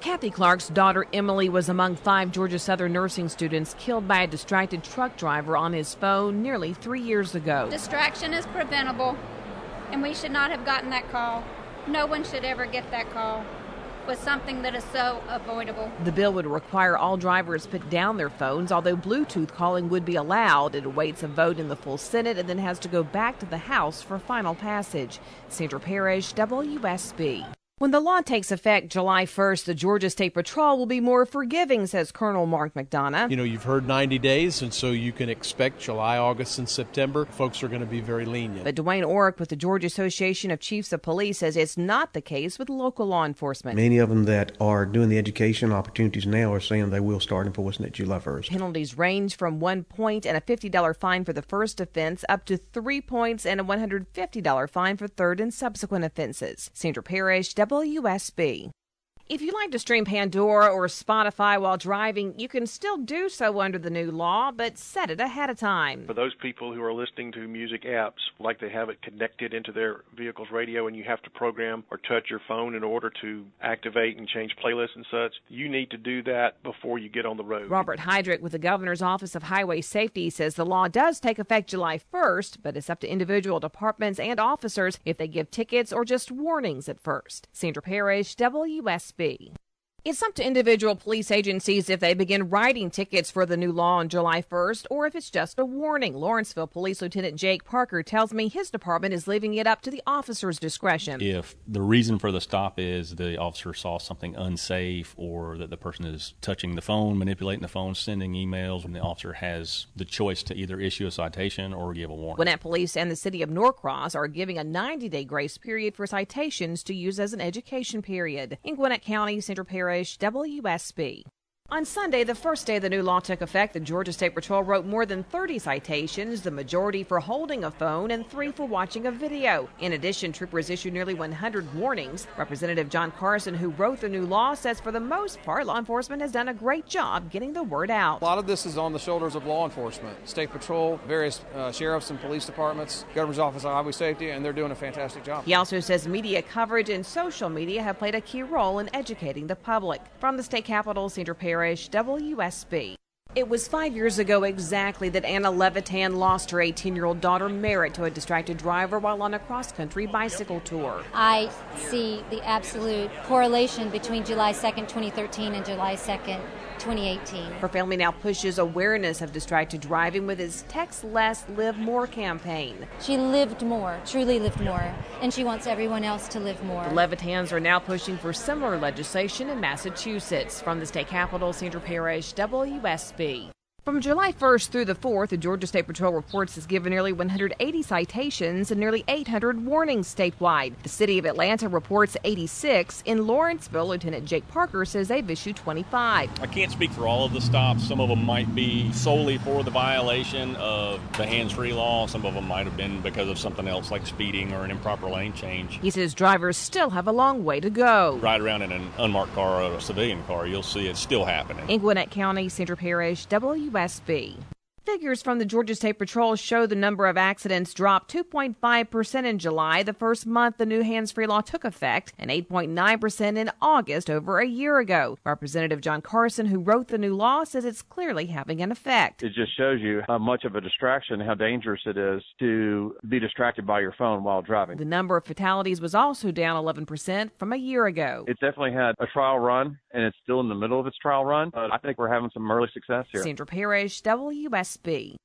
Kathy Clark's daughter Emily was among five Georgia Southern nursing students killed by a distracted truck driver on his phone nearly three years ago. Distraction is preventable, and we should not have gotten that call. No one should ever get that call with something that is so avoidable. The bill would require all drivers put down their phones, although Bluetooth calling would be allowed. It awaits a vote in the full Senate and then has to go back to the House for final passage. Sandra Parrish, WSB. When the law takes effect July 1st, the Georgia State Patrol will be more forgiving, says Colonel Mark McDonough. You know, you've heard 90 days, and so you can expect July, August, and September. Folks are going to be very lenient. But Dwayne Orrick with the Georgia Association of Chiefs of Police says it's not the case with local law enforcement. Many of them that are doing the education opportunities now are saying they will start enforcing it July 1st. Penalties range from one point and a $50 fine for the first offense up to three points and a $150 fine for third and subsequent offenses. Sandra Parrish, WSB. If you like to stream Pandora or Spotify while driving, you can still do so under the new law, but set it ahead of time. For those people who are listening to music apps, like they have it connected into their vehicle's radio and you have to program or touch your phone in order to activate and change playlists and such, you need to do that before you get on the road. Robert Hydrick with the Governor's Office of Highway Safety says the law does take effect July 1st, but it's up to individual departments and officers if they give tickets or just warnings at first. Sandra Parrish, WSB. Bay It's up to individual police agencies if they begin writing tickets for the new law on July 1st or if it's just a warning. Lawrenceville Police Lieutenant Jake Parker tells me his department is leaving it up to the officer's discretion. If the reason for the stop is the officer saw something unsafe or that the person is touching the phone, manipulating the phone, sending emails, and the officer has the choice to either issue a citation or give a warning. Gwinnett Police and the City of Norcross are giving a 90 day grace period for citations to use as an education period. In Gwinnett County, Sandra Parrish, WSB. On Sunday, the first day the new law took effect, the Georgia State Patrol wrote more than 30 citations, the majority for holding a phone and three for watching a video. In addition, troopers issued nearly 100 warnings. Representative John Carson, who wrote the new law, says for the most part, law enforcement has done a great job getting the word out. A lot of this is on the shoulders of law enforcement, state patrol, various uh, sheriffs and police departments, governor's office of highway safety, and they're doing a fantastic job. He also says media coverage and social media have played a key role in educating the public. From the state capitol, Sandra Parrish, WSB. It was five years ago exactly that Anna Levitan lost her 18 year old daughter Merritt to a distracted driver while on a cross country bicycle tour. I see the absolute correlation between July 2nd, 2013 and July 2nd, 2018. Her family now pushes awareness of distracted driving with its Text Less, Live More campaign. She lived more, truly lived more, and she wants everyone else to live more. The Levitans are now pushing for similar legislation in Massachusetts. From the state capital, Sandra Parrish, WSB be. From July 1st through the 4th, the Georgia State Patrol reports has given nearly 180 citations and nearly 800 warnings statewide. The city of Atlanta reports 86. In Lawrenceville, Lieutenant Jake Parker says they've issued 25. I can't speak for all of the stops. Some of them might be solely for the violation of the hands free law, some of them might have been because of something else like speeding or an improper lane change. He says drivers still have a long way to go. Ride around in an unmarked car or a civilian car, you'll see it's still happening. In Gwinnett County, Sandra Parrish, WSB. Figures from the Georgia State Patrol show the number of accidents dropped 2.5% in July, the first month the new hands free law took effect, and 8.9% in August over a year ago. Representative John Carson, who wrote the new law, says it's clearly having an effect. It just shows you how much of a distraction, how dangerous it is to be distracted by your phone while driving. The number of fatalities was also down 11% from a year ago. It definitely had a trial run, and it's still in the middle of its trial run, but I think we're having some early success here. Sandra Parrish, WSB.